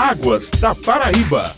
Águas da Paraíba.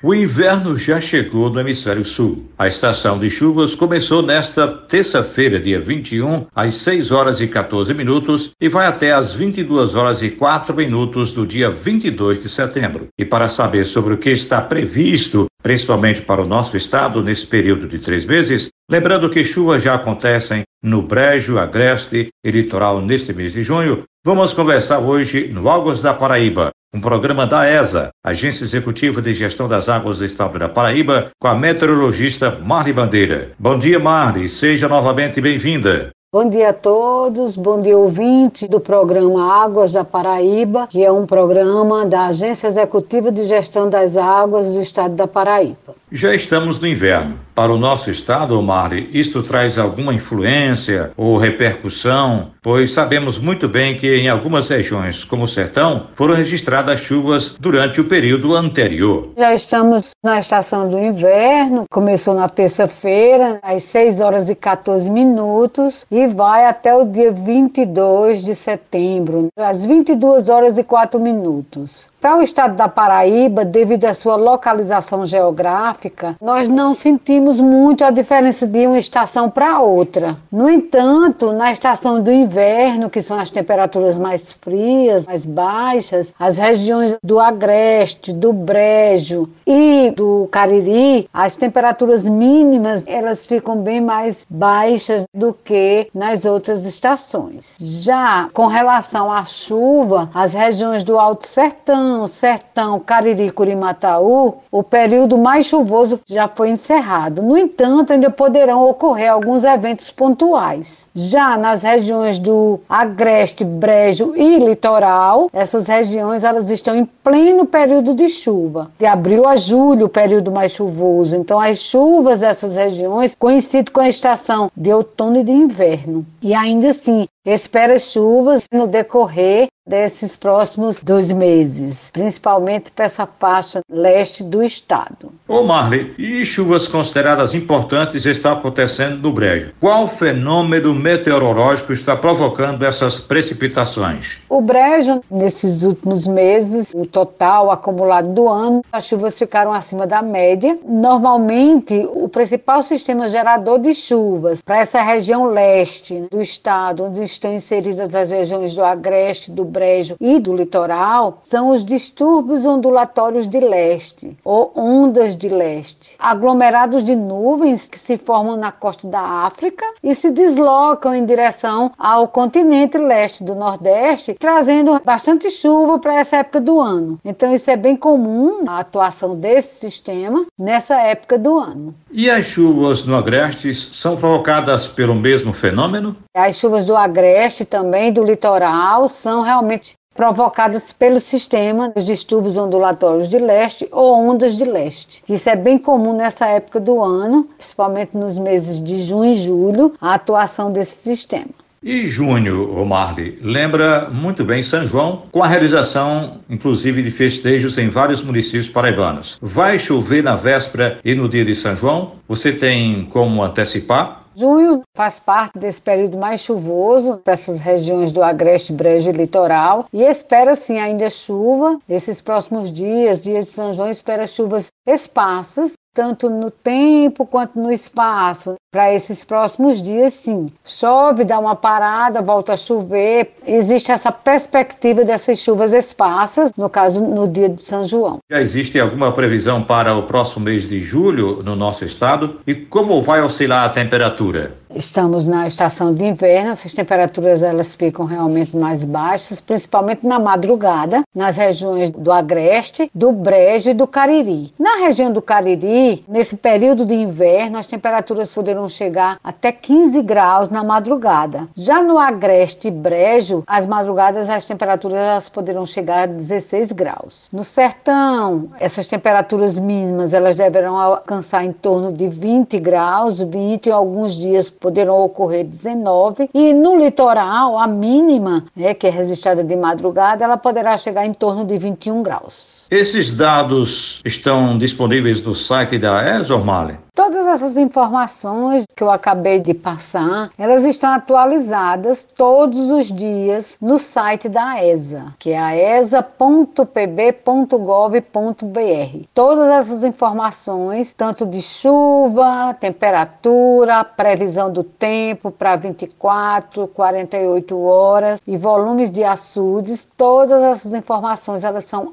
O inverno já chegou no hemisfério sul. A estação de chuvas começou nesta terça-feira, dia 21, às 6 horas e 14 minutos e vai até às 22 horas e 4 minutos do dia 22 de setembro. E para saber sobre o que está previsto, principalmente para o nosso estado nesse período de três meses, lembrando que chuvas já acontecem no Brejo, Agreste e Litoral neste mês de junho, vamos conversar hoje no Águas da Paraíba um programa da ESA, Agência Executiva de Gestão das Águas do Estado da Paraíba, com a meteorologista Marli Bandeira. Bom dia, Marli, seja novamente bem-vinda. Bom dia a todos, bom dia ouvinte do programa Águas da Paraíba, que é um programa da Agência Executiva de Gestão das Águas do Estado da Paraíba. Já estamos no inverno. Para o nosso estado, Omar, isto traz alguma influência ou repercussão? Pois sabemos muito bem que em algumas regiões, como o sertão, foram registradas chuvas durante o período anterior. Já estamos na estação do inverno, começou na terça-feira, às 6 horas e 14 minutos, e vai até o dia 22 de setembro, às 22 horas e 4 minutos. Para o estado da Paraíba, devido à sua localização geográfica, nós não sentimos muito a diferença de uma estação para outra. No entanto, na estação do inverno, que são as temperaturas mais frias, mais baixas, as regiões do Agreste, do Brejo e do Cariri, as temperaturas mínimas elas ficam bem mais baixas do que nas outras estações. Já com relação à chuva, as regiões do Alto Sertão Sertão, Cariri, Curimataú, o período mais chuvoso já foi encerrado. No entanto, ainda poderão ocorrer alguns eventos pontuais. Já nas regiões do Agreste, Brejo e Litoral, essas regiões elas estão em pleno período de chuva. De abril a julho, o período mais chuvoso. Então, as chuvas dessas regiões coincidem com a estação de outono e de inverno. E ainda assim, espera chuvas no decorrer desses próximos dois meses, principalmente para essa faixa leste do estado. Ô Marley, e chuvas consideradas importantes estão acontecendo no Brejo. Qual fenômeno meteorológico está provocando essas precipitações? O Brejo, nesses últimos meses, o total acumulado do ano, as chuvas ficaram acima da média. Normalmente, o principal sistema gerador de chuvas para essa região leste do estado, onde estão inseridas as regiões do Agreste, do Brejo e do litoral são os distúrbios ondulatórios de leste ou ondas de leste, aglomerados de nuvens que se formam na costa da África e se deslocam em direção ao continente leste do Nordeste, trazendo bastante chuva para essa época do ano. Então isso é bem comum a atuação desse sistema nessa época do ano. E as chuvas no Agreste são provocadas pelo mesmo fenômeno? As chuvas do Agreste também, do litoral, são realmente provocadas pelo sistema dos distúrbios ondulatórios de leste ou ondas de leste. Isso é bem comum nessa época do ano, principalmente nos meses de junho e julho, a atuação desse sistema. E junho, Marley, lembra muito bem São João, com a realização, inclusive, de festejos em vários municípios paraibanos. Vai chover na véspera e no dia de São João? Você tem como antecipar? Junho faz parte desse período mais chuvoso para essas regiões do Agreste, Brejo e Litoral e espera sim ainda chuva. Esses próximos dias, dias de São João, espera chuvas esparsas tanto no tempo quanto no espaço. Para esses próximos dias, sim. Chove, dá uma parada, volta a chover. Existe essa perspectiva dessas chuvas esparsas, no caso, no dia de São João. Já existe alguma previsão para o próximo mês de julho no nosso estado? E como vai oscilar a temperatura? Estamos na estação de inverno, essas temperaturas elas ficam realmente mais baixas, principalmente na madrugada, nas regiões do Agreste, do Brejo e do Cariri. Na região do Cariri, nesse período de inverno, as temperaturas poderão chegar até 15 graus na madrugada. Já no Agreste e Brejo, as madrugadas as temperaturas elas poderão chegar a 16 graus. No Sertão, essas temperaturas mínimas elas deverão alcançar em torno de 20 graus, 20 em alguns dias poderão ocorrer 19, e no litoral, a mínima, né, que é registrada de madrugada, ela poderá chegar em torno de 21 graus. Esses dados estão disponíveis no site da ESORMALE? Todas essas informações que eu acabei de passar, elas estão atualizadas todos os dias no site da ESA, que é a esa.pb.gov.br. Todas essas informações, tanto de chuva, temperatura, previsão do tempo para 24, 48 horas e volumes de açudes, todas essas informações elas são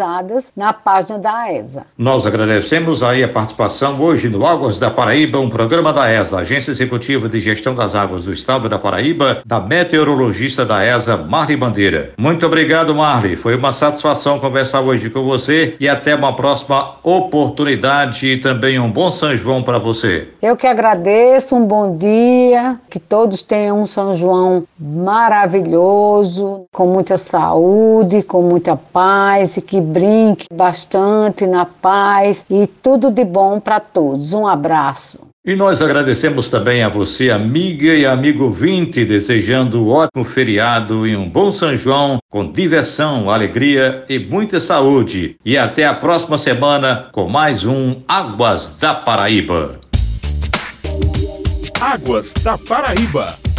atualizadas na página da ESA. Nós agradecemos aí a participação hoje no Águas da Paraíba, um programa da ESA, Agência Executiva de Gestão das Águas do Estado da Paraíba, da meteorologista da ESA, Marli Bandeira. Muito obrigado, Marli. Foi uma satisfação conversar hoje com você e até uma próxima oportunidade e também um bom São João para você. Eu que agradeço, um bom dia, que todos tenham um São João maravilhoso, com muita saúde, com muita paz e que brinque bastante na paz e tudo de bom para todos. Um abraço. E nós agradecemos também a você, amiga e amigo vinte, desejando um ótimo feriado e um bom São João, com diversão, alegria e muita saúde. E até a próxima semana com mais um Águas da Paraíba. Águas da Paraíba.